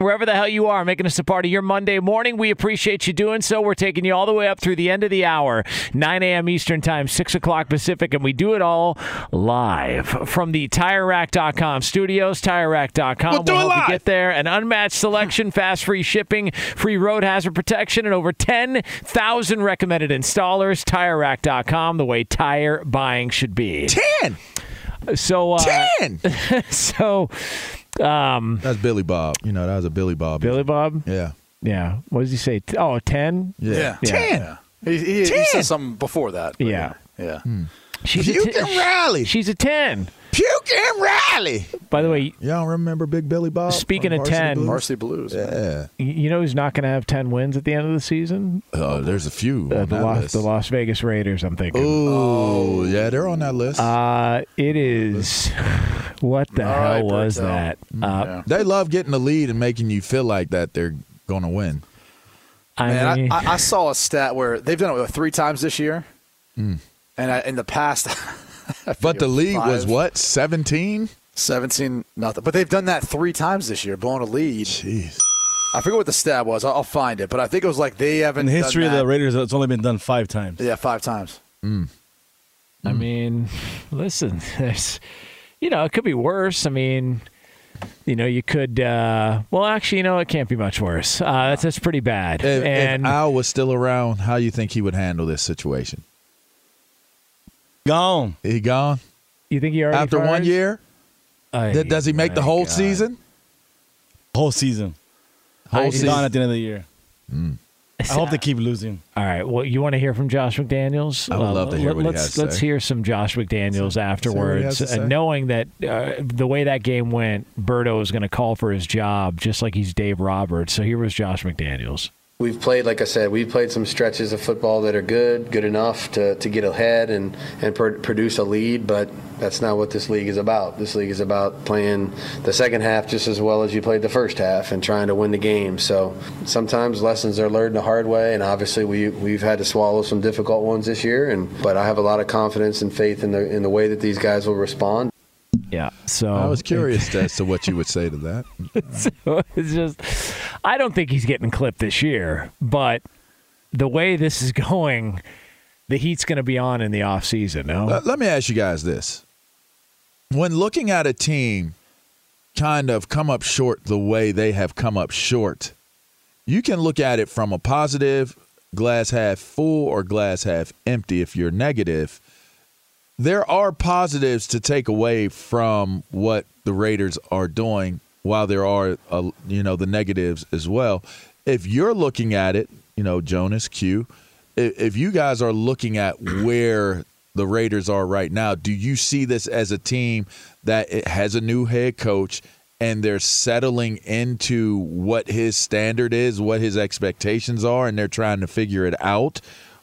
Wherever the hell you are, making us a part of your Monday morning, we appreciate you doing so. We're taking you all the way up through the end of the hour, 9 a.m. Eastern Time, 6 o'clock Pacific, and we do it all live from the TireRack.com studios. TireRack.com We'll it help you live. get there. An unmatched selection, fast free shipping, free road hazard protection, and over 10,000 recommended installers. TireRack.com, the way tire buying should be. 10! So, uh, 10! so, um, That's Billy Bob. You know, that was a Billy Bob. Billy Bob? Yeah. Yeah. What does he say? Oh, 10? Yeah. Yeah. 10! He, he, he Ten. said something before that. but Yeah. Yeah. She's a Puke t- and Riley. She's a 10. Puke and Riley. By the way, Y'all remember Big Billy Bob? Speaking of 10, Blues? Varsity Blues. Yeah. y- you know who's not going to have 10 wins at the end of the season? Uh, there's a few Uh, on the, that Las, list. the Las Vegas Raiders, I'm thinking. Oh, yeah, they're on that list. Uh, it is. What the All hell right, was Berto. that? Mm, uh, Yeah. they love getting the lead and making you feel like that they're going to win. I Man, mean, I, I, I saw a stat where they've done it three times this year, mm. and I, in the past, But the lead was what, 17? seventeen nothing. But they've done that three times this year, blowing a lead. Jeez. I forget what the stat was. I'll, I'll find it, but I think it was like they haven't. In the history done of the Raiders, it's only been done five times. yeah, five times. Mm. I mean, listen, there's, you know, it could be worse. I mean, you know, you could. Uh, well, actually, you know, it can't be much worse. Uh, that's that's pretty bad. If, and if Al was still around, how do you think he would handle this situation? Gone. He gone you think he already after one year? Ay, Th- Does he make the whole God. season? Whole season. Whole He's season. gone at the end of the year. I hope they keep losing. All right. Well, you want to hear from Josh McDaniels? I would love to hear what he let's has to let's say. hear some Josh McDaniels what he afterwards, has to knowing that uh, the way that game went, Berto is going to call for his job, just like he's Dave Roberts. So here was Josh McDaniels. We've played, like I said, we've played some stretches of football that are good, good enough to, to get ahead and, and pr- produce a lead, but that's not what this league is about. This league is about playing the second half just as well as you played the first half and trying to win the game. So sometimes lessons are learned the hard way, and obviously we, we've had to swallow some difficult ones this year. And But I have a lot of confidence and faith in the, in the way that these guys will respond. Yeah. So I was curious as to what you would say to that. So it's just, I don't think he's getting clipped this year, but the way this is going, the heat's going to be on in the offseason, no? Let, let me ask you guys this. When looking at a team kind of come up short the way they have come up short, you can look at it from a positive, glass half full, or glass half empty if you're negative. There are positives to take away from what the Raiders are doing, while there are, uh, you know, the negatives as well. If you're looking at it, you know, Jonas, Q, if, if you guys are looking at where the Raiders are right now, do you see this as a team that it has a new head coach and they're settling into what his standard is, what his expectations are, and they're trying to figure it out?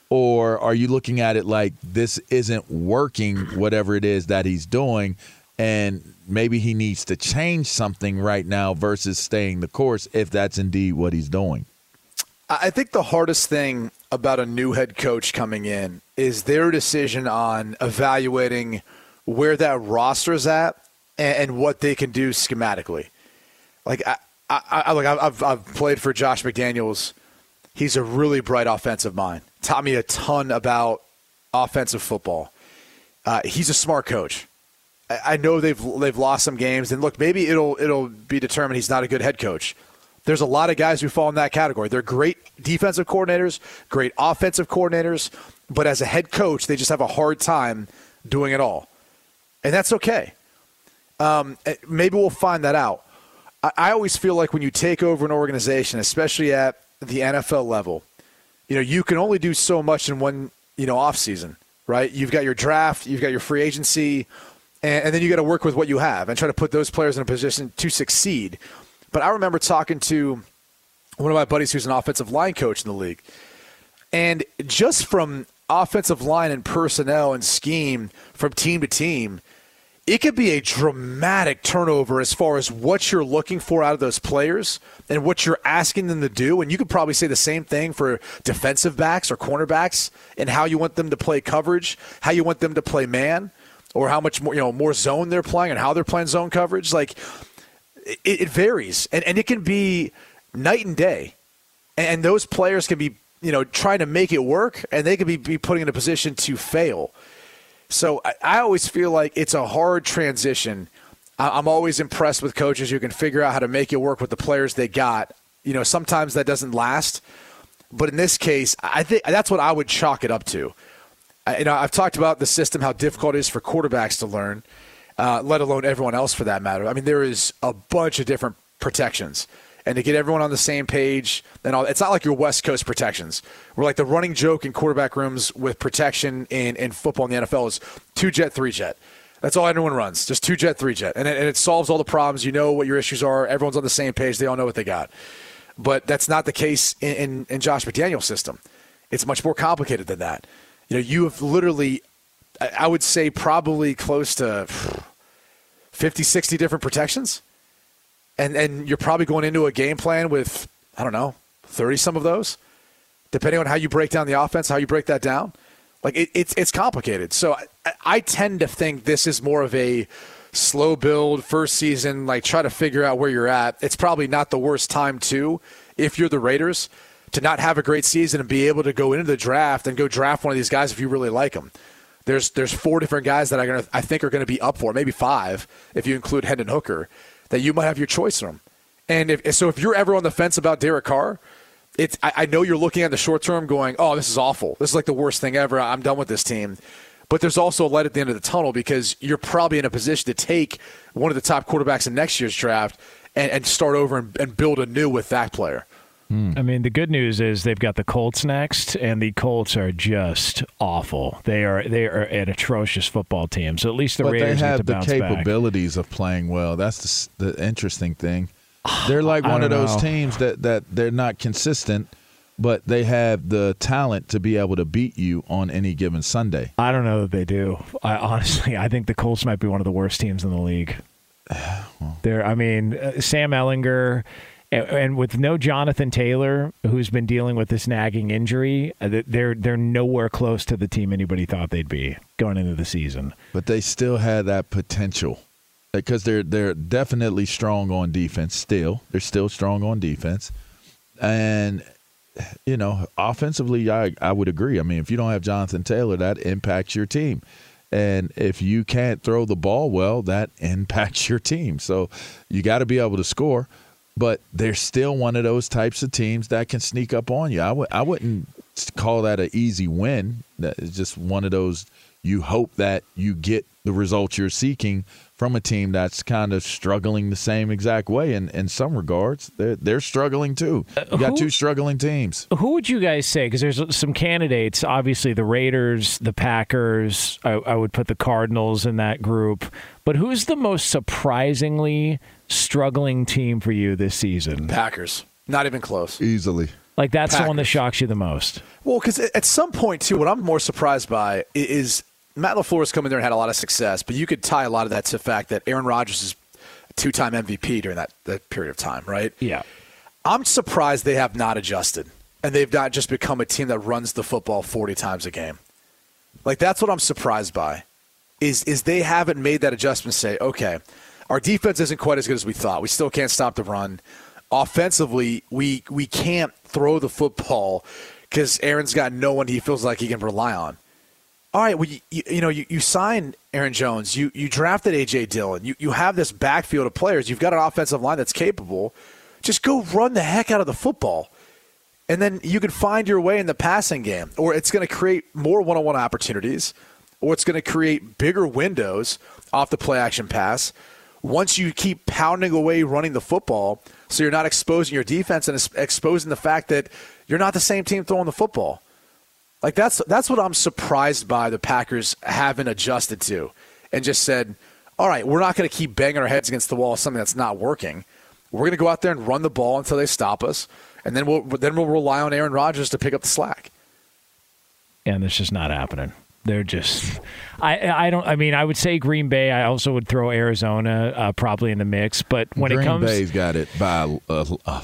Or are you looking at it like this isn't working, whatever it is that he's doing, and maybe he needs to change something right now versus staying the course if that's indeed what he's doing? I think the hardest thing about a new head coach coming in is their decision on evaluating where that roster is at and, what they can do schematically. Like I, I, I like I've I've played for Josh McDaniels. He's a really bright offensive mind. Taught me a ton about offensive football. Uh, he's a smart coach. I, know they've they've lost some games, and look, maybe it'll it'll be determined he's not a good head coach. There's a lot of guys who fall in that category. They're great defensive coordinators, great offensive coordinators, but as a head coach, they just have a hard time doing it all. And that's okay. Um, eh, maybe we'll find that out. I, I always feel like when you take over an organization, especially at the NFL level, you know, you can only do so much in one, you know, off season, right? You've got your draft, you've got your free agency, and, and then you got to work with what you have and try to put those players in a position to succeed. But I remember talking to one of my buddies who's an offensive line coach in the league. And just from offensive line and personnel and scheme from team to team, it could be a dramatic turnover as far as what you're looking for out of those players and what you're asking them to do. And you could probably say the same thing for defensive backs or cornerbacks and how you want them to play coverage, how you want them to play man, or how much more you know more zone they're playing and how they're playing zone coverage. Like it, it varies, and and it can be night and day, and those players can be you know trying to make it work, and they could be, be putting in a position to fail. So I, I always feel like it's a hard transition. I, I'm always impressed with coaches who can figure out how to make it work with the players they got. You know, sometimes that doesn't last, but in this case, I think that's what I would chalk it up to. You know, I've talked about the system, how difficult it is for quarterbacks to learn uh, let alone everyone else for that matter. I mean, there is a bunch of different protections. And to get everyone on the same page, and all, it's not like your West Coast protections. We're like the running joke in quarterback rooms with protection in, in football in the NFL is two jet, three jet. That's all anyone runs, just two jet, three jet. And it, and it solves all the problems. You know what your issues are. Everyone's on the same page. They all know what they got. But that's not the case in, in, in Josh McDaniel's system. It's much more complicated than that. You know, you have literally I would say probably close to 50, 60 different protections. And, and you're probably going into a game plan with, I don't know, 30 some of those, depending on how you break down the offense, how you break that down. Like it, it's, it's complicated. So I, I tend to think this is more of a slow build, first season, like try to figure out where you're at. It's probably not the worst time, too, if you're the Raiders, to not have a great season and be able to go into the draft and go draft one of these guys if you really like them. There's there's four different guys that are gonna I think are going to be up for maybe five if you include Hendon Hooker that you might have your choice from. And if so, if you're ever on the fence about Derek Carr, it's I, I know you're looking at the short term, going, "Oh, this is awful. This is like the worst thing ever. I'm done with this team." But there's also a light at the end of the tunnel because you're probably in a position to take one of the top quarterbacks in next year's draft and, and start over and, and build anew with that player. I mean, the good news is they've got the Colts next, and the Colts are just awful. They are they are an atrocious football team. So at least the but Raiders they have the capabilities back. of playing well. That's the, the interesting thing. They're like one of those know. teams that that they're not consistent, but they have the talent to be able to beat you on any given Sunday. I don't know that they do. I honestly, I think the Colts might be one of the worst teams in the league. They're, I mean, uh, Sam Ehlinger and, and with no Jonathan Taylor, who's been dealing with this nagging injury, uh, they're they're nowhere close to the team anybody thought they'd be going into the season. But they still had that potential because they're they're definitely strong on defense. Still, they're still strong on defense, and you know, offensively, I I would agree. I mean, if you don't have Jonathan Taylor, that impacts your team. And if you can't throw the ball well, that impacts your team. So you got to be able to score. But they're still one of those types of teams that can sneak up on you. I w- I wouldn't call that an easy win. Is just one of those you hope that you get the results you're seeking from a team that's kind of struggling the same exact way in, in some regards. They're, they're struggling too. Uh, you got who- two struggling teams. Who would you guys say? Because there's some candidates. Obviously, the Raiders, the Packers. I, I would put the Cardinals in that group. But who's the most surprisingly struggling team for you this season? Packers. Not even close. Easily. Like that's the one that shocks you the most. Well, because at some point too, what I'm more surprised by is Matt Lafleur has come in there and had a lot of success, but you could tie a lot of that to the fact that Aaron Rodgers is a two-time MVP during that, that period of time, right? Yeah. I'm surprised they have not adjusted and they've not just become a team that runs the football 40 times a game. Like that's what I'm surprised by. Is is they haven't made that adjustment say, okay, our defense isn't quite as good as we thought. We still can't stop the run. Offensively, we we can't throw the football cuz Aaron's got no one he feels like he can rely on. All right, well, you, you, you know, you, you sign Aaron Jones, you you drafted AJ Dillon, you you have this backfield of players, you've got an offensive line that's capable. Just go run the heck out of the football. And then you can find your way in the passing game, or it's going to create more one on one opportunities, or it's going to create bigger windows off the play action pass. Once you keep pounding away running the football, so you're not exposing your defense and exposing the fact that you're not the same team throwing the football. Like that's that's what I'm surprised by the Packers haven't adjusted to and just said, "All right, we're not going to keep banging our heads against the wall something that's not working. We're going to go out there and run the ball until they stop us, and then we'll then we'll rely on Aaron Rodgers to pick up the slack." and it's just not happening. They're just, I, I don't. I mean, I would say Green Bay. I also would throw Arizona uh, probably in the mix. But when Green it comes, to Green Bay's got it by uh, uh,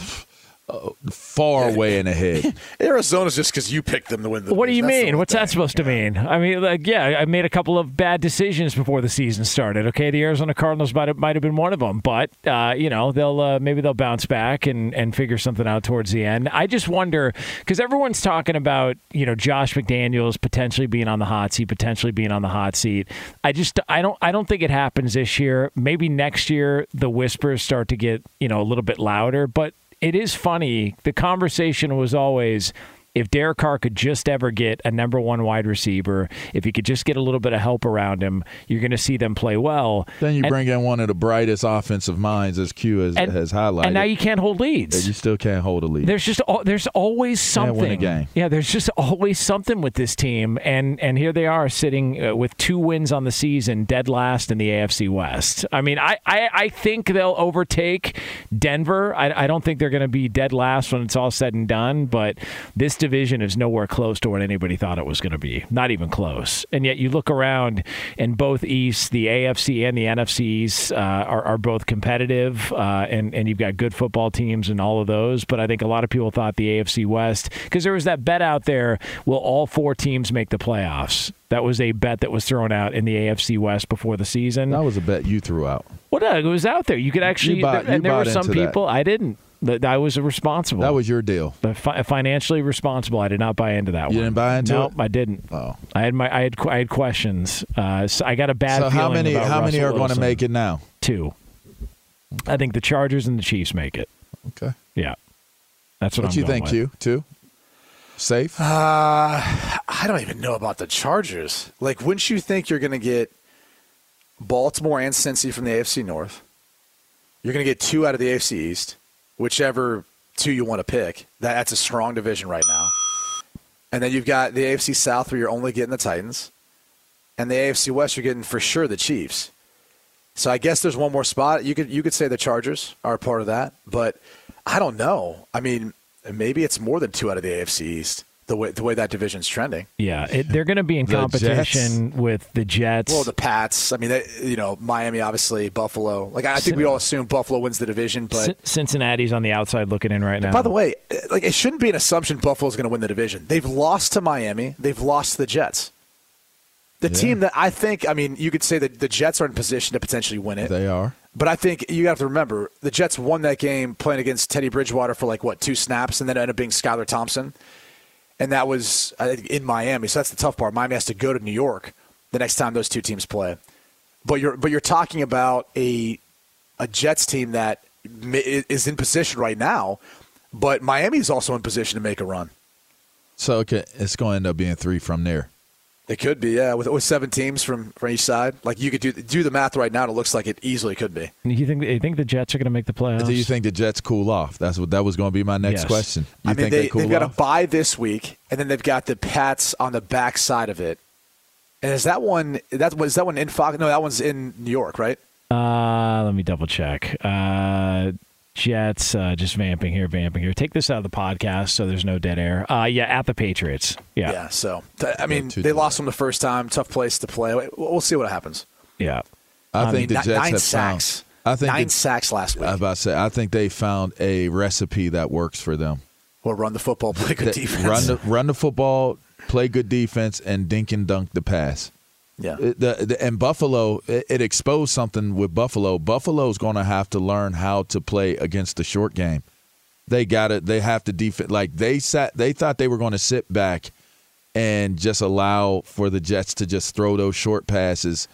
far way in ahead. Arizona's just because you picked them to win the. what do you. That's mean? What's thing. that supposed to mean? I mean, like, yeah, I made a couple of bad decisions before the season started. Okay, the Arizona Cardinals might have, might have been one of them, but uh, you know, they'll uh, maybe they'll bounce back and and figure something out towards the end. I just wonder because everyone's talking about you know Josh McDaniels potentially being on the hot seat, potentially being on the hot seat. I just I don't I don't think it happens this year. Maybe next year the whispers start to get you know a little bit louder, but it is funny. The conversation was always if Derek Carr could just ever get a number one wide receiver, if he could just get a little bit of help around him, you're going to see them play well. Then you And- bring in one of the brightest offensive minds, as Q has, and, has highlighted. and now you can't hold leads. You still can't hold a lead. There's just there's always something. win a game. Yeah, there's just always something with this team, and and here they are sitting uh, with two wins on the season, dead last in the AFC West. I mean, I I, I think they'll overtake Denver. I, I don't think they're going to be dead last when it's all said and done, but this division is nowhere close to what anybody thought it was going to be. Not even close. And yet you look around, and both East, the AFC and the NFCs uh, are, are both competitive, uh, and and you've got good football teams and all of those. But I think a lot of people thought the AFC West because there was that bet out there: will all four teams make the playoffs? That was a bet that was thrown out in the AFC West before the season. that was a bet you threw out. What uh, it was out there? You could actually, bought- and you there were some into that. people I didn't. That I was responsible. That was your deal. But fi- financially responsible. I did not buy into that You one. You didn't buy into nope, it? I didn't. Oh. I had my I had I had questions. Uh, so I got a bad So how many about how many are going to make it now? Two. I think the Chargers and the Chiefs make it. Okay. Yeah, that's what, What I'm you think, with. Q? Two? Safe? Uh, I don't even know about the Chargers. Like, wouldn't you think you're going to get Baltimore and Cincy from the AFC North? You're going to get two out of the AFC East, whichever two you want to pick. That, that's a strong division right now. And then you've got the AFC South where you're only getting the Titans. And the AFC West, you're getting for sure the Chiefs. So I guess there's one more spot. You could you could say the Chargers are part of that, but I don't know. I mean, maybe it's more than two out of the AFC East. The way the way that division's trending. Yeah, it, they're going to be in The competition with the Jets. Well, the Pats. I mean, they, you know, Miami, obviously, Buffalo. Like I think we all assume Buffalo wins the division, but Cin- Cincinnati's on the outside looking in right now. by the way, like it shouldn't be an assumption Buffalo's going to win the division. They've lost to Miami. They've lost to the Jets. The team that I think, I mean, you could say that the Jets are in position to potentially win it. They are. But I think you have to remember the Jets won that game playing against Teddy Bridgewater for like what two snaps, and then ended up being Skylar Thompson, and that was uh, in Miami. So that's the tough part. Miami has to go to New York the next time those two teams play. But you're but you're talking about a a Jets team that is in position right now, but Miami is also in position to make a run. So okay, it's going to end up being three from there. It could be, yeah, with, with seven teams from, from each side. Like you could do do the math right now, and it looks like it easily could be. You think you think the Jets are going to make the playoffs? Do you think the Jets cool off? That's what that was going to be my next Yes. question. You I mean, think they, they cool they've got a off? bye this week, and then they've got the Pats on the back side of it. And is that one? That was that one in Fox? No, that one's in New York, right? Uh, let me double check. Uh, Jets, uh, just vamping here, vamping here. Take this out of the podcast so there's no dead air. Uh, yeah, at the Patriots. Yeah. Yeah. So I mean, they lost them the first time. Tough place to play. We'll we'll see what happens. Yeah. I I think mean, the Jets nine have sacks. found. I think nine the- sacks last week. I was about to say. I think they found a recipe that works for them. Well, run the football, play good defense. Run the run the football, play good defense, and dink and dunk the pass. Yeah. The, the, and Buffalo, it, it exposed something with Buffalo. Buffalo's going to have to learn how to play against the short game. They got it. They have to defend. Like they sat. They thought they were going to sit back and just allow for the Jets to just throw those short passes,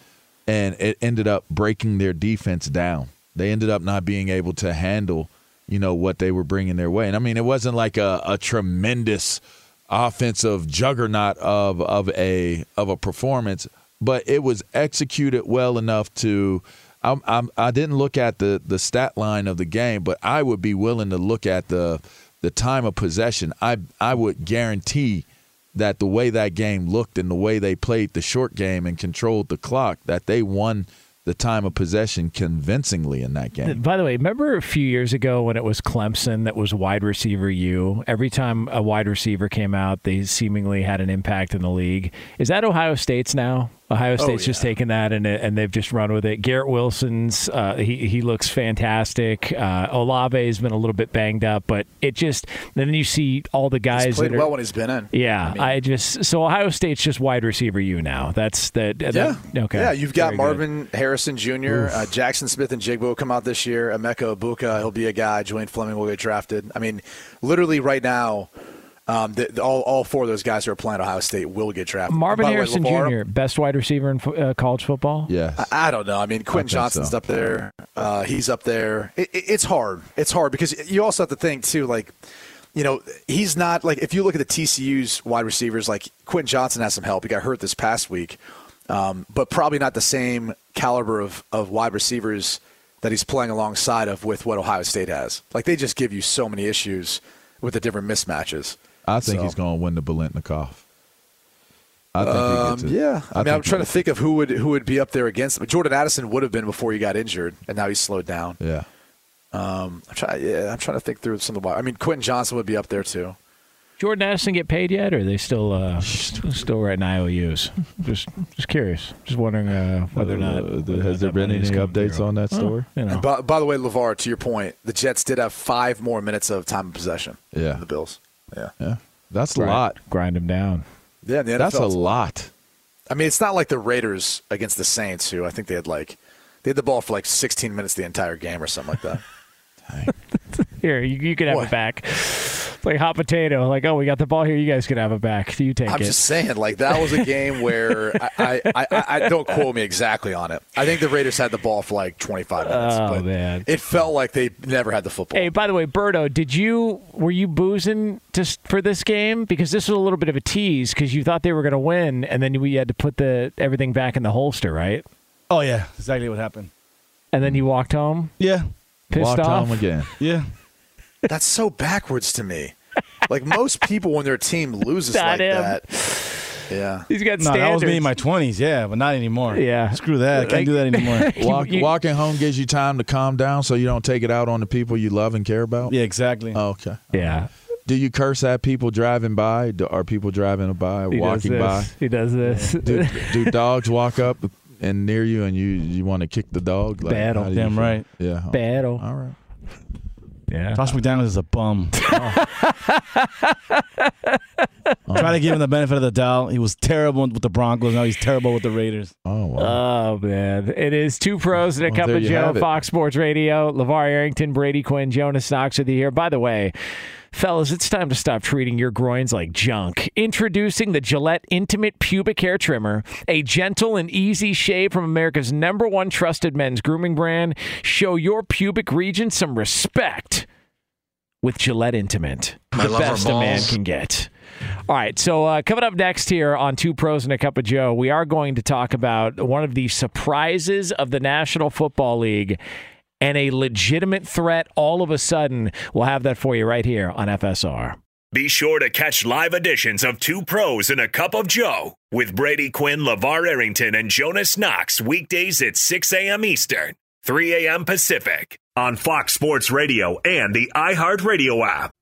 and it ended up breaking their defense down. They ended up not being able to handle, you know, what they were bringing their way. And I mean, it wasn't like a, a tremendous offensive juggernaut of of a of a performance, but it was executed well enough to. I'm, I'm, I didn't look at the the stat line of the game, but I would be willing to look at the the time of possession. I I would guarantee that the way that game looked and the way they played the short game and controlled the clock, that they won the time of possession convincingly in that game. By the way, remember a few years ago when it was Clemson that was wide receiver U? Every time a wide receiver came out, they seemingly had an impact in the league. Is that Ohio State's now? Ohio Oh, State's just taken that and and they've just run with it. Garrett Wilson's uh, he he looks fantastic. Uh, Olave's been a little bit banged up, but it just then you see all the guys He's played that are, well when he's been in. Yeah, I, just so Ohio State's just wide receiver you now. That's that, Yeah. okay. Yeah, you've got Very good. Marvin Harrison Jr., uh, Jaxon Smith-Njigba come out this year. Emeka Egbuka, he'll be a guy. Julian Fleming will get drafted. I mean, literally right now, um, the, the- all, all four of those guys who are playing Ohio State will get drafted. Marvin By the way, Harrison LeVar- Jr., best wide receiver in fo- uh, college football. Yes. I, I don't know. I mean, Quentin think Johnston's so. up there. Uh, he's up there. It, it, it's hard. It's hard because you also have to think too. Like, you know, he's not like if you look at the TCU's wide receivers, like Quentin Johnston has some help. He got hurt this past week, um, but probably not the same caliber of, of wide receivers that he's playing alongside of with what Ohio State has. Like they just give you so many issues with the different mismatches. I think So- he's going to win the Biletnikoff. I think he Um, gets it. yeah, I, I mean, I'm trying to think of who would who would be up there against him. Jordan Addison would have been before he got injured, and now he's slowed down. Yeah. Um, I'm trying. Yeah, I'm trying to think through some of the. I mean, Quentin Johnston would be up there too. Jordan Addison get paid yet, or are they still uh, still writing IOUs? Just just curious. Just wondering uh, whether or not Uh, whether has there been any updates on that Oh, story? you know. And by, by the way, Levar, to your point, the Jets did have five more minutes of time of possession. Yeah. the Bills. Yeah, Yeah. That's a lot. Grind them down. yeah. The NFL, That's a lot. I mean, it's not like the Raiders against the Saints, who I think they had like they had the ball for like 16 minutes the entire game or something like that. Here, you, you can have What? it back. It's like hot potato. Like, oh, we got the ball here. You guys can have it back. You take I'm it. just saying, like that was a game where I, I, I, I don't quote me exactly on it. I think the Raiders had the ball for like 25 minutes, Oh, but man. it felt like they never had the football. Hey, by the way, Berto, did you were you boozing just for this game because this was a little bit of a tease because you thought they were going to win and then we had to put the everything back in the holster, right? Oh yeah, exactly what happened. And then you walked home Yeah, pissed Walked off. home again. yeah. That's so backwards to me. Like most people, when their team loses Not like him. that, yeah. He's got No, standards. that was me in my twenties. Yeah, but not anymore. Yeah. screw that. I can't do that anymore. Walk, You- walking home gives you time to calm down so you don't take it out on the people you love and care about. yeah, exactly. Oh, okay. yeah. Do you curse at people driving by? Do, are people driving by, He walking by? He does this. Do, do dogs walk up and near you and you you want to kick the dog? Battle. how do you Damn right. Yeah. Battle. All right. Yeah. Josh McDaniels is a bum. Try to give him the benefit of the doubt. He was terrible with the Broncos. Now he's terrible with the Raiders. Oh, wow. Oh man, it is two pros and a Well, cup of Joe. have. Fox Sports Radio. Levar Arrington, Brady Quinn, Jonas Knox with you here. By the way. Fellas, it's time to stop treating your groins like junk. Introducing the Gillette Intimate Pubic Hair Trimmer, a gentle and easy shave from America's number one trusted men's grooming brand. Show your pubic region some respect with Gillette Intimate. I the best a man can get. All right, so uh, coming up next here on Two Pros and a Cup of Joe, we are going to talk about one of the surprises of the National Football League and a legitimate threat all of a sudden. We'll have that for you right here on FSR. Be sure to catch live editions of Two Pros and a Cup of Joe with Brady Quinn, LeVar Arrington, and Jonas Knox weekdays at 6 a.m. Eastern, 3 a.m. Pacific on Fox Sports Radio and the iHeartRadio app.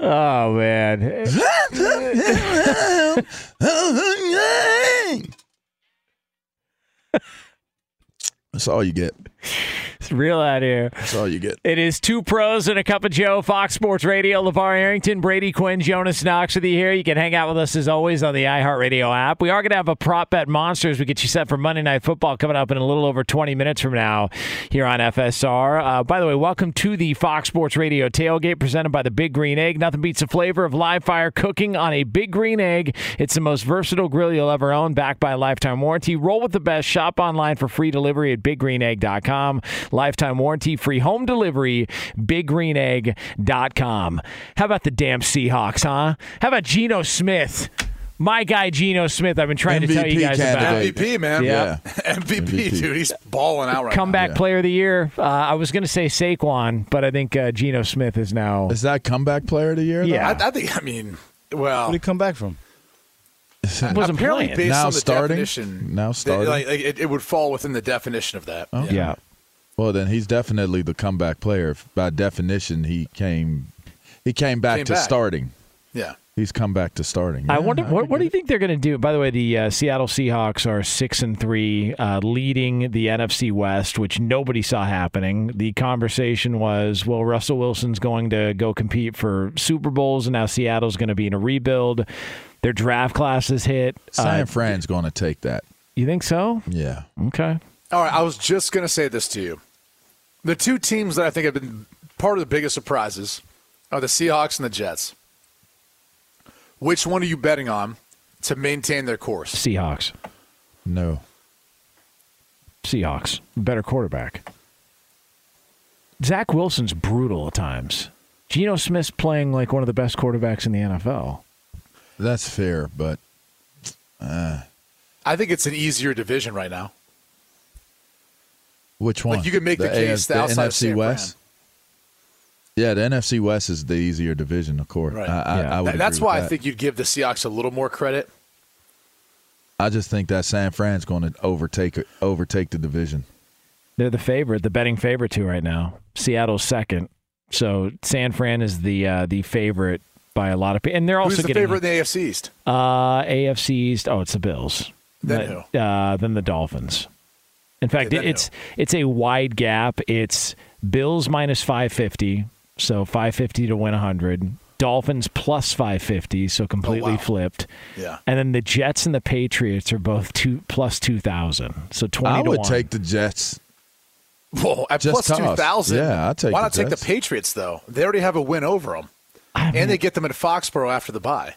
Oh man. That's all you get. It's real out here. That's all you get. It is two pros and a cup of Joe, Fox Sports Radio. LeVar Arrington, Brady Quinn, Jonas Knox with you here. You can hang out with us as always on the iHeartRadio app. We are going to have a prop bet monsters. We get you set for Monday Night Football coming up in a little over 20 minutes from now here on FSR. Uh, by the way, welcome to the Fox Sports Radio tailgate presented by the Big Green Egg. Nothing beats the flavor of live fire cooking on a Big Green Egg. It's the most versatile grill you'll ever own, backed by a lifetime warranty. Roll with the best. Shop online for free delivery at biggreenegg.com. Lifetime warranty, free home delivery, biggreenegg.com. How about the damn Seahawks, huh? How about Geno Smith? My guy Geno Smith, I've been trying to tell you MVP guys about. candidate. MVP, man. Yeah. MVP, MVP. dude. He's balling out right now. Comeback Yeah. player of the year. Uh, I was going to say Saquon, but I think uh, Geno Smith is now. Is that comeback player of the year? though? Yeah. I, I think, I mean, well, Where did he come back from? wasn't apparently playing. based Now on the starting? definition, Now starting? like, like, it, it would fall within the definition of that. Okay. yeah. Well, then he's definitely the comeback player. By definition, he came he came back Came to back. starting. Yeah. He's come back to starting. I Yeah, wonder what, what do you think they're going to do. By the way, the uh, Seattle Seahawks are six and three, uh, leading the NFC West, which nobody saw happening. The conversation was, well, Russell Wilson's going to go compete for Super Bowls, and now Seattle's going to be in a rebuild. Their draft class is hit. it. San Uh, Fran's going to take that. you think so? Yeah. Okay. All right, I was just going to say this to you. The two teams that I think have been part of the biggest surprises are the Seahawks and the Jets. Which one are you betting on to maintain their course? Seahawks. No. Seahawks. Better quarterback. Zach Wilson's brutal at times. Geno Smith's playing like one of the best quarterbacks in the NFL. That's fair, but uh. I think it's an easier division right now. Which one? Like you could make the, case AF that outside of the NFC San West. Yeah, the NFC West is the easier division, of course. Right. I, I, Yeah. I would That's agree with why I think you'd give the Seahawks a little more credit. I just think that San Fran's going to overtake overtake the division. They're the favorite, the betting favorite too right now. Seattle's second, so San Fran is the uh, the favorite by a lot of people, and they're also Who's the getting favorite in the AFC East? uh, AFC East. Oh, it's the Bills. Then But, Uh, then the Dolphins. In fact, Okay, then it's it's a wide gap. It's Bills minus five fifty, so five fifty to win hundred. Dolphins plus five fifty, so completely oh, wow. flipped. Yeah. And then the Jets and the Patriots are both two plus two thousand, so twenty I to would one. take the Jets. Whoa, at Just 2,000. Yeah, I'd take Why the not take the Patriots, though? They already have a win over them. I mean, And they get them in Foxborough after the bye.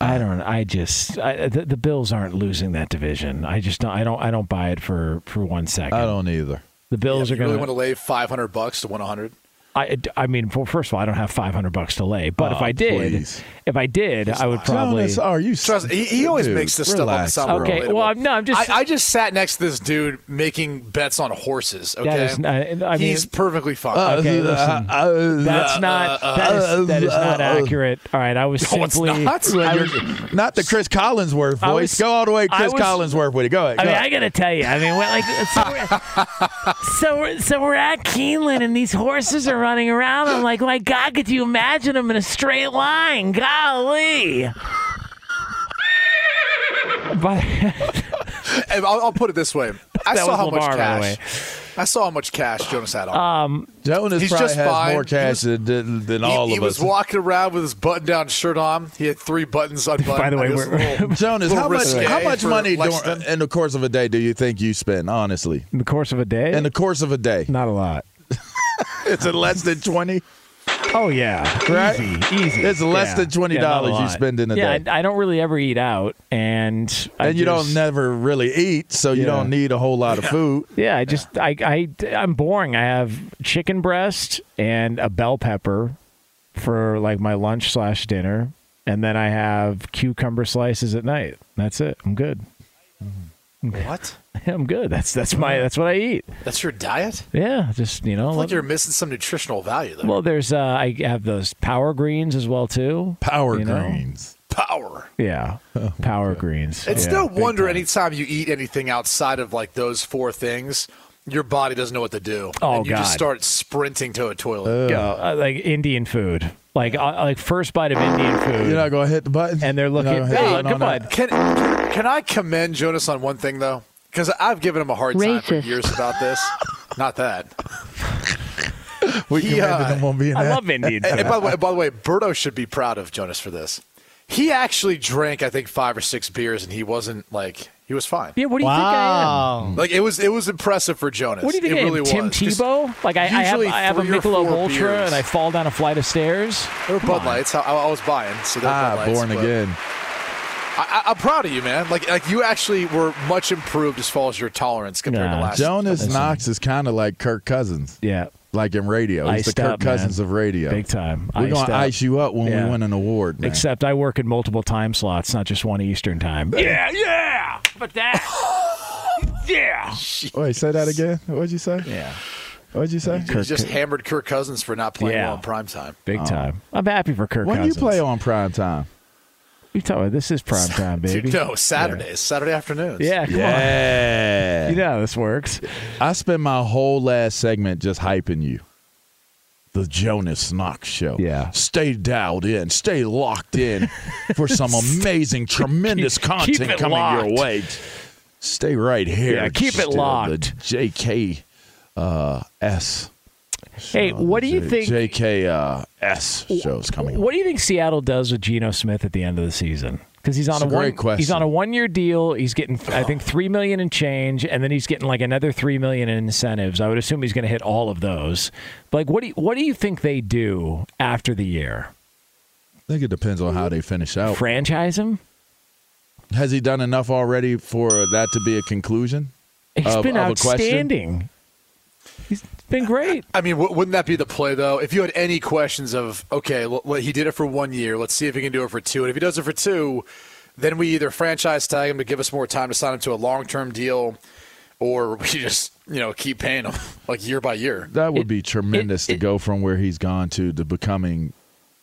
I don't. I just I, the, the Bills aren't losing that division. I just don't. I don't. I don't buy it for for one second. I don't either. The Bills you are going to really want to lay 500 bucks to win 100? I, I mean, well, first of all, I don't have 500 bucks to lay, but if Oh, I did, please. if I did, I would probably. Jonas, are you? Trust he, he always Dude, makes this relax, stuff up. bro. Okay, well, I'm, no, I'm just. I, I just sat next to this dude making bets on horses. Okay, That is not- I mean- he's perfectly fine. Uh, Okay, uh, listen. Uh, uh, that's not. That is, that is not accurate. All right, I was No, it's not. I was- Not the Chris Collinsworth voice. was- go all the way, I Chris was- Collinsworth with it. Go ahead. I mean, ahead. I gotta tell you. I mean, like, so we're, so we're, so we're at Keeneland, and these horses are running around. I'm like, my God, could you imagine them in a straight line? Golly. But And I'll, I'll put it this way: I saw how much Lamar, by the way. cash. I saw how much cash Jonas had on. Um, Jonas he's probably just has fine. more cash was- than, than, than he, all he of us. He was walking around with his button-down shirt on. He had three buttons unbuttoned. By the way, It was a we're- little- Jonas, how much how much money during, in the course of a day do you think you spend? Honestly, in the course of a day, in the course of a day, not a lot. is it less than twenty? Oh yeah, Right? easy, easy. It's less Yeah. than $20 Yeah, you spend in a yeah, day. I, I don't really ever eat out, and I and you just- don't never really eat, so you don't need a whole lot of food. Yeah, I just I I I'm boring. I have chicken breast and a bell pepper for like my lunch slash dinner, and then I have cucumber slices at night. That's it. I'm good. Mm-hmm. What? I'm good. That's that's my that's what I eat. That's your diet? Yeah, just you know. I like you're missing some nutritional value there. well, there's uh, I have those power greens as well too. Power you know? greens. Power. Yeah, power greens. It's yeah, no wonder time. anytime you eat anything outside of like those four things, your body doesn't know what to do. Oh, and you just start sprinting to a toilet. Yeah, uh, like Indian food. Like uh, like first bite of Indian food. You're not going to hit the button? and they're looking. You're not gonna hit Oh, the button come on on. Can, can can I commend Jonas on one thing though? Because I've given him a hard time for years about this. Not that. We He, commended uh, him on being I that. love Indian And, and by the way, by the way, Berto should be proud of Jonas for this. He actually drank, I think, five or six beers, and he wasn't like he was fine. Yeah, what do you think I am? Like it was, it was impressive for Jonas. What do you think it I am? Tim was. 'Cause Tebow? Like I, I have, I have a three or Michelob Ultra beers. and I fall down a flight of stairs. They were Bud Lights. I, I was buying, so they're Bud Ah, Lights, born but again. I, I, I'm proud of you, man. Like, like you actually were much improved as far as your tolerance compared Nah. to last. Jonas Listen. Knox is kind of like Kirk Cousins, Yeah, like in radio. He's Iced the Kirk up, man. Cousins of radio. big time. We're Iced going to up. ice you up when Yeah. we win an award, man. Except I work in multiple time slots, not just one Eastern time. Yeah, yeah. But that. yeah. Wait, say that again. What'd you say? Yeah. What'd you say? You just hammered Kirk Cousins for not playing Yeah. well in prime time. Big oh. time. I'm happy for Kirk When do you play on prime time? You talking about this is prime time, baby. No, Saturdays, Saturday afternoons. Yeah, come Yeah. on. You know how this works. I spent my whole last segment just hyping you. The Jonas Knox Show. Yeah. Stay dialed in. Stay locked in for some amazing, tremendous keep content it coming locked. your way. Stay right here. Yeah, keep it locked. The JK uh, S. Hey, what do you think? JKS uh, S show's coming. up. What do you think Seattle does with Geno Smith at the end of the season? Because he's on It's a a, one, he's on a one year deal. He's getting I think three million in change, and then he's getting like another three million in incentives. I would assume he's going to hit all of those. But like, what do you, what do you think they do after the year? I think it depends on how they finish out. Franchise him? Has he done enough already for that to be a conclusion? He's of- been of outstanding. He's been great. I mean, w- wouldn't that be the play though? If you had any questions of, okay, well, well, he did it for one year. Let's see if he can do it for two. And if he does it for two, then we either franchise tag him to give us more time to sign him to a long term deal, or we just you know keep paying him like year by year. That would be tremendous to go from where he's gone to to becoming,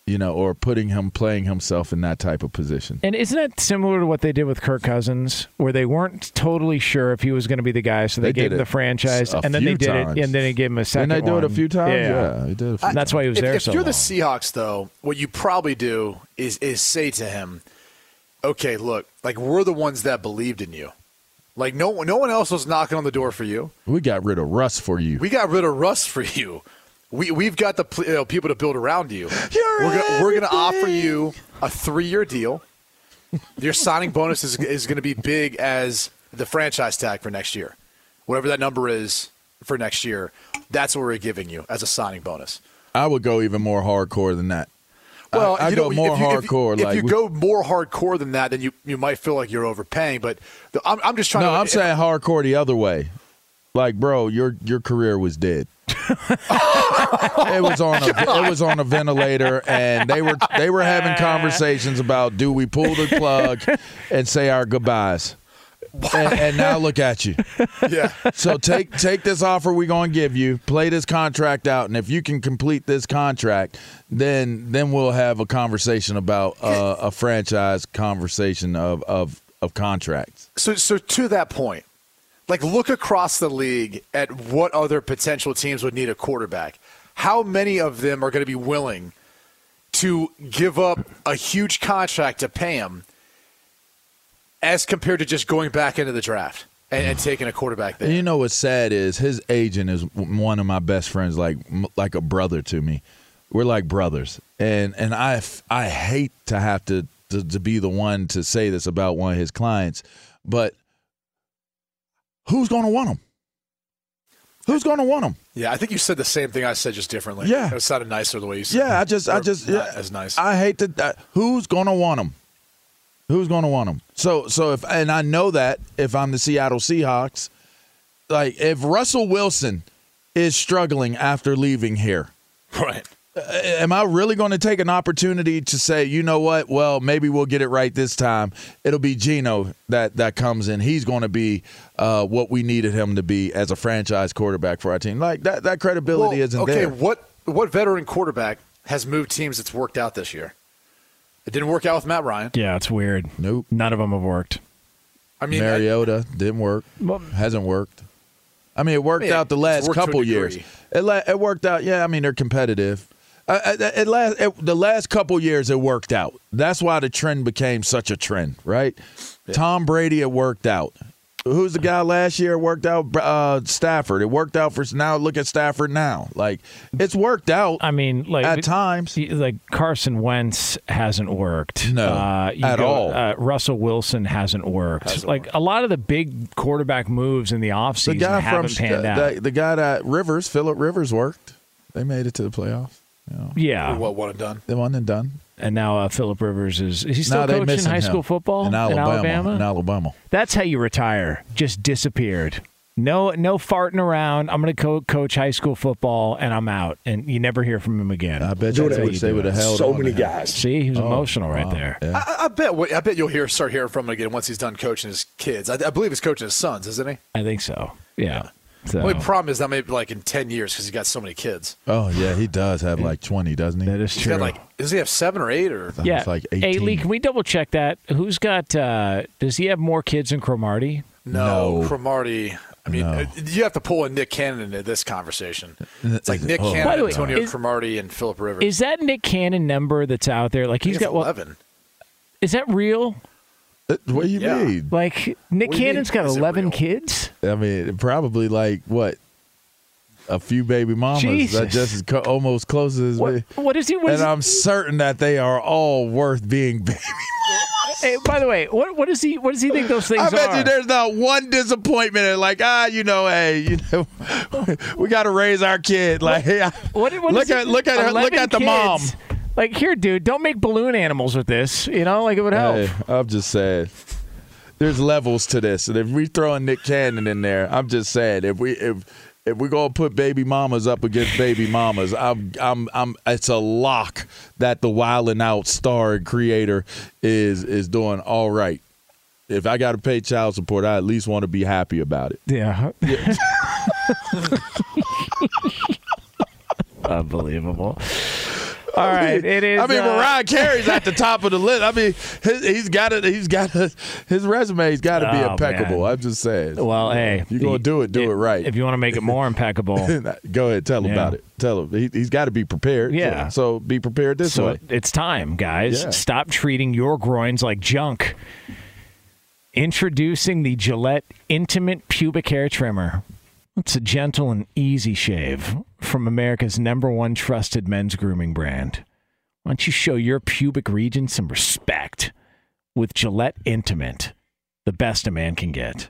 you know, or putting him playing himself in that type of position. And isn't that similar to what they did with Kirk Cousins, where they weren't totally sure if he was going to be the guy, so they, They gave him the franchise, and then they did times. it, and then they gave him a second. Didn't they do it a few times? Yeah, Yeah, they did a few That's why he was if, there if so you're long. the Seahawks, though, what you probably do is is say to him, "Okay, look, like we're the ones that believed in you. Like no no one else was knocking on the door for you. We got rid of Russ for you. We got rid of Russ for you. We we've got the you know, people to build around you. we're gonna, we're going to offer you a three year deal. Your signing bonus is is going to be big as the franchise tag for next year, whatever that number is for next year. That's what we're giving you as a signing bonus. I would go even more hardcore than that. Well, I, I you go know, more if you, hardcore. If, like you we- go more hardcore than that, then you, you might feel like you're overpaying. But the, I'm, I'm just trying no, to. I'm saying hardcore the other way. Like, bro, your your career was dead. it was on a it was on a ventilator, and they were they were having conversations about do we pull the plug and say our goodbyes. And, and now look at you. Yeah. So take take this offer we're going to give you. Play this contract out, and if you can complete this contract, then then we'll have a conversation about uh, a franchise conversation of of of contracts. So, so to that point, like look across the league at what other potential teams would need a quarterback. How many of them are going to be willing to give up a huge contract to pay him, as compared to just going back into the draft and, and taking a quarterback there? You know what's sad is his agent is one of my best friends, like like a brother to me. We're like brothers, and and I I hate to have to, to to be the one to say this about one of his clients, but who's going to want him? Who's going to want him? Yeah, I think you said the same thing I said, just differently. Yeah. it sounded nicer the way you said. Yeah, it. I just, I just, yeah, as nice. I hate to. Uh, who's going to want him? Who's going to want him? So, so if and I know that if I'm the Seattle Seahawks, like if Russell Wilson is struggling after leaving here, right? Uh, am I really going to take an opportunity to say, you know what? Well, maybe we'll get it right this time. It'll be Geno that that comes in. He's going to be uh, what we needed him to be as a franchise quarterback for our team. Like that, that credibility Well, isn't okay, there. what what veteran quarterback has moved teams that's worked out this year? It didn't work out with Matt Ryan. Yeah, it's weird. Nope. None of them have worked. I mean, Mariota didn't work. Hasn't worked. I mean, it worked Yeah, out the last worked to a couple years. It it worked out. Yeah, I mean they're competitive. Uh, uh, it last, it, the last couple years it worked out. That's why the trend became such a trend, right? Tom Brady it worked out. Who's the guy last year? It worked out uh, Stafford. It worked out for now. Look at Stafford now. Like it's worked out. I mean, like at times, like Carson Wentz hasn't worked. No, uh, you at all. Uh, Russell Wilson hasn't worked. like a lot of the big quarterback moves in the the offseason guy haven't from panned out. the, the guy that Rivers, Philip Rivers worked. They made it to the playoffs. You know. yeah, what one and done. They one and done. and now uh, Philip Rivers is is he still Now coaching high him. school football in Alabama. In Alabama. That's how you retire. Just disappeared. No, no farting around. I'm going to co- coach high school football, and I'm out. And you never hear from him again. I bet you That's they would- you they do would it. have held So on to many him. guys. See, he was Oh, emotional right wow. there. Yeah. I, I bet. I bet you'll hear start hearing from him again once he's done coaching his kids. I, I believe he's coaching his sons, isn't he? I think so. Yeah. So Only problem is that maybe like in ten years because he's got so many kids. Oh yeah, he does have like twenty, doesn't he? That is He's got like does he have seven or eight or? yeah. like hey, 18. Lee, can we double check that? Who's got? uh Does he have more kids than Cromartie? No, Cromartie. I mean, uh, you have to pull in Nick Cannon into this conversation. It's like Nick Oh. Cannon, By the way, Antonio is- Cromartie, and Philip Rivers. Is that Nick Cannon number that's out there? Like he's got it's what? 11. Is that real? What do you Yeah. mean? Like Nick What do you got eleven real? kids. I mean, probably like what a few baby mamas that just as co- almost close as What, me. what is he? What is And he- I'm certain that they are all worth being baby. Hey, by the way, what what does he what does he think those things are? I bet are? you there's not one disappointment. And like, ah, you know, hey, you know, we got to raise our kid. Like, hey, I- What, what look is at look at her, look at the mom. Kids. Like here, dude, don't make balloon animals with this. You know, like it would help. Hey, I'm just saying. There's levels to this, and if we throwing Nick Cannon in there, I'm just saying if we if if we're gonna put baby mamas up against baby mamas, I'm I'm I'm it's a lock that the Wildin' Out star and creator is is doing all right. If I got to pay child support, I at least want to be happy about it. Yeah. Unbelievable. All right, it is. I mean, uh, Mariah Carey's at the top of the list. I mean, his, he's got it. He's got a, his resume's got to be Oh, impeccable. man. I'm just saying. Well, hey, you're gonna do it, do it right. If you want to make it more impeccable, Go ahead, tell him Yeah. about it. Tell him he, he's got to be prepared. Yeah. So, so be prepared this so way. it's time, guys. Yeah. Stop treating your groins like junk. Introducing the Gillette Intimate Pubic Hair Trimmer. It's a gentle and easy shave from America's number one trusted men's grooming brand. Why don't you show your pubic region some respect with Gillette Intimate, the best a man can get?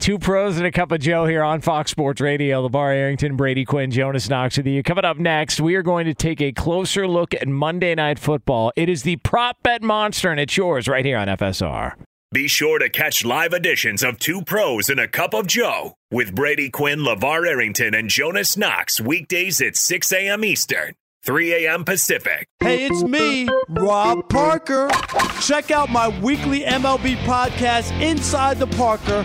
Two pros and a cup of Joe here on Fox Sports Radio. LeVar Arrington, Brady Quinn, Jonas Knox with you. Coming up next, we are going to take a closer look at Monday Night Football. It is the prop bet monster, and it's yours right here on FSR. Be sure to catch live editions of Two Pros and a Cup of Joe with Brady Quinn, LeVar Arrington, and Jonas Knox weekdays at 6 a.m. Eastern, 3 a.m. Pacific. Hey, it's me, Rob Parker. Check out my weekly MLB podcast, Inside the Parker,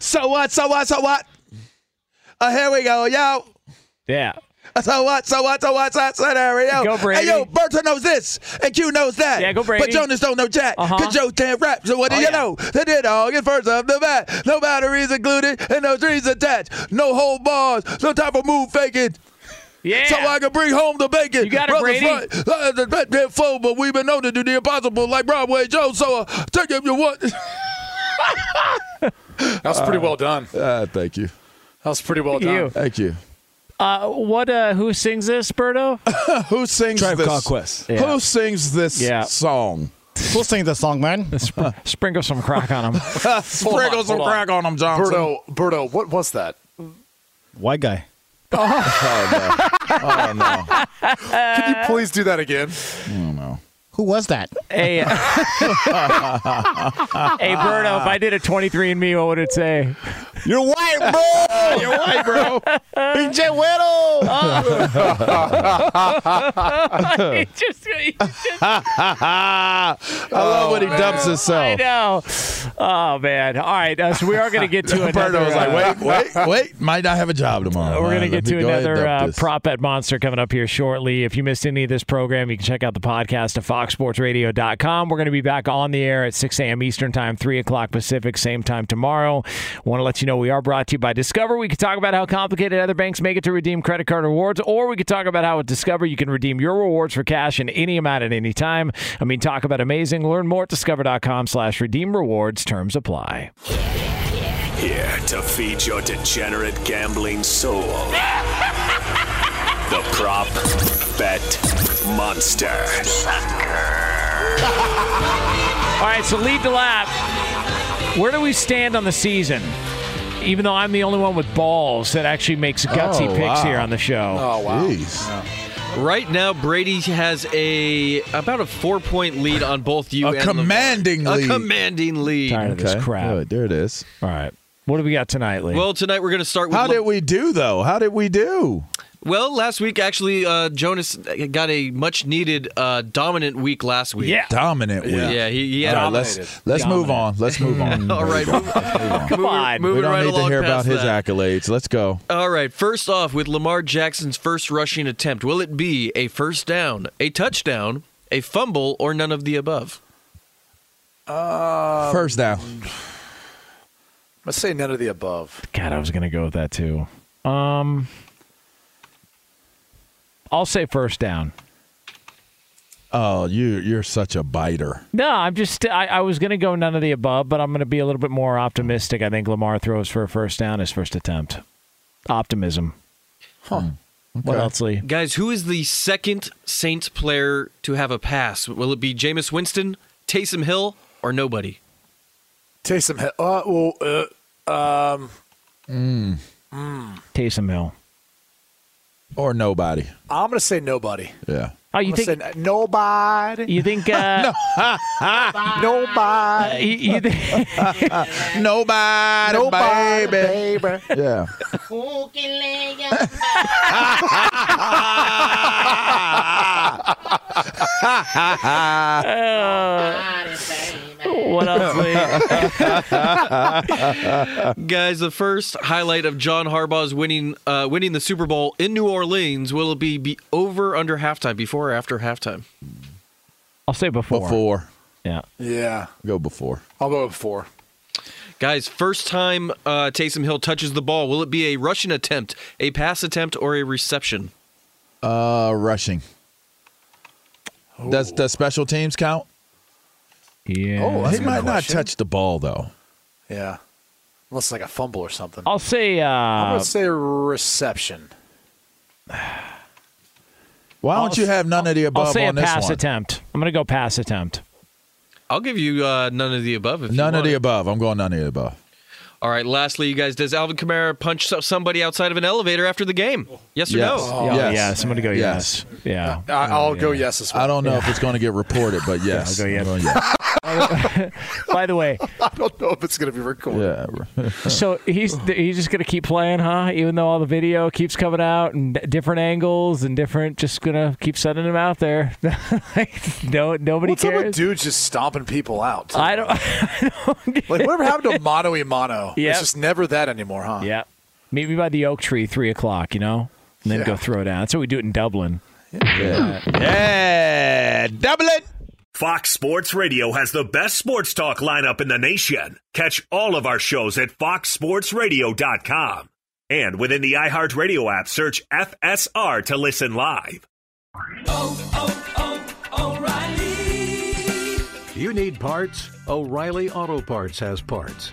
So what? So what? So what? Uh, here we go, yo. Yeah. So what? So what? So what? So scenario. Go, Brady. Hey, yo, Berto knows this, and Q knows that. Yeah, go, Brady. But Jonas don't know Jack. Uh-huh. Cause Joe can't rap. So what do Oh, you yeah. know? They did all get first off the bat. No batteries included, and no trees attached. No whole bars. No time for move faking. Yeah. So I can bring home the bacon. You got it, Brady. Uh, the bet been full, but we've been known to do the impossible like Broadway Joe. So uh, take if you want. That was pretty well done. Uh, thank you. That was pretty well done. You. Thank you. Uh, what? Uh, who sings this, Berto? Who sings Tribe this? Called Quest. Yeah. Who sings this Yeah. song? We'll sing the song, man. Sp- sprinkle some crack on him. Sprinkle some hold on. crack on them, Johnson. Berto, Berto, what was that? White guy. Oh no! Can you please do that again? Oh no! Who was that? hey, uh, hey, Berto, if I did a 23andMe, what would it say? You're white, bro. You're white, bro. Pinche güero. He just- he just- I love when he dumps himself. I know. Oh man! All right, uh, so we are going to get to another. Berto was like, uh, wait, wait, wait. Might not have a job tomorrow. We're going to get to go ahead and another uh, prop bet monster coming up here shortly. If you missed any of this program, you can check out the podcast at foxsportsradio.com. We're going to be back on the air at 6 a.m. Eastern Time, 3 o'clock Pacific, same time tomorrow. Want to let you know we are brought to you by Discover. We could talk about how complicated other banks make it to redeem credit card rewards, or we could talk about how at Discover you can redeem your rewards for cash in any amount at any time. I mean, talk about amazing. Learn more at discover.com slash redeem rewards. Terms apply. Here to feed your degenerate gambling soul. the prop bet monster. All right, so lead the lap. Where do we stand on the season? Even though I'm the only one with balls that actually makes gutsy Oh, picks wow. here on the show. Oh wow. Jeez. Right now, Brady has a about a four point lead on both you. A and Lamar. commanding lead. A commanding lead. Tired of this crap. Good. There it is. All right. What do we got tonight, Lee? Well, tonight we're going to start with. How Le- did we do though? How did we do? Well, last week actually, uh, Jonas got a much needed uh, dominant week last week. yeah. Dominant week. Yeah, he, he had All right, a- let's let's move on. Let's move on. All right, move- Come on. moving we don't right need to hear past about his that. accolades. Let's go. All right, first off, with Lamar Jackson's first rushing attempt, will it be a first down, a touchdown, a fumble, or none of the above? First down. Let's say none of the above. God, I was going to go with that too. Um, I'll say first down. Oh, you you're such a biter. No, I'm just. I, I was going to go none of the above, but I'm going to be a little bit more optimistic. I think Lamar throws for a first down his first attempt. Optimism. Huh. What else, Lee? Guys, who is the second Saints player to have a pass? Will it be Jameis Winston, Taysom Hill, or nobody? Taysom Hill. Uh, well, uh, um, Taysom Hill. Or nobody. I'm gonna say nobody. Yeah. Oh, you I'm gonna think? say n- nobody? You think? Uh, Nobody. you, you think? Nobody, Nobody, baby. baby. Yeah. What else, Lee? Guys, the first highlight of John Harbaugh's winning uh, winning the Super Bowl in New Orleans will it be, be over under halftime, before or after halftime? I'll say before. Before. Yeah. Yeah, Go before. I'll go with four. Guys, first time uh, Taysom Hill touches the ball, will it be a rushing attempt, a pass attempt, or a reception? Uh, rushing. Does does special teams count? Yeah. Oh, he a good might not touch the ball though. Yeah, unless it's like a fumble or something. I'll say. Uh, I'm gonna say reception. Why don't you have none of the above I'll say a on this pass one? attempt. I'm going to go pass attempt. I'll give you uh, none of the above. If you None of the it. above. I'm going none of the above. All right. Lastly, you guys, does Alvin Kamara punch somebody outside of an elevator after the game? Yes or Yes. no? Oh, Yes. yes. I'm going to go yes. Yeah. I, I'll oh, go yes as well. I don't know if it's going to get reported, but yes. I'll go yes. I'm going yes. By the way, I don't know if it's gonna be recorded. yeah. so he's he's just going to keep playing, huh? Even though all the video keeps coming out and different angles and different, just going to keep sending him out there. like, no, nobody What's up with cares. dudes just stomping people out? I don't. I don't like whatever happened to mono mono? Yep. It's just never that anymore, huh? Yeah. Meet me by the oak tree, three o'clock. You know, and then Yeah. go throw it down. That's how we do it in Dublin. Yeah. yeah. Double it. Fox Sports Radio has the best sports talk lineup in the nation. Catch all of our shows at foxsportsradio.com. And within the iHeartRadio app, search FSR to listen live. Oh, oh, oh, O'Reilly. You need parts? O'Reilly Auto Parts has parts.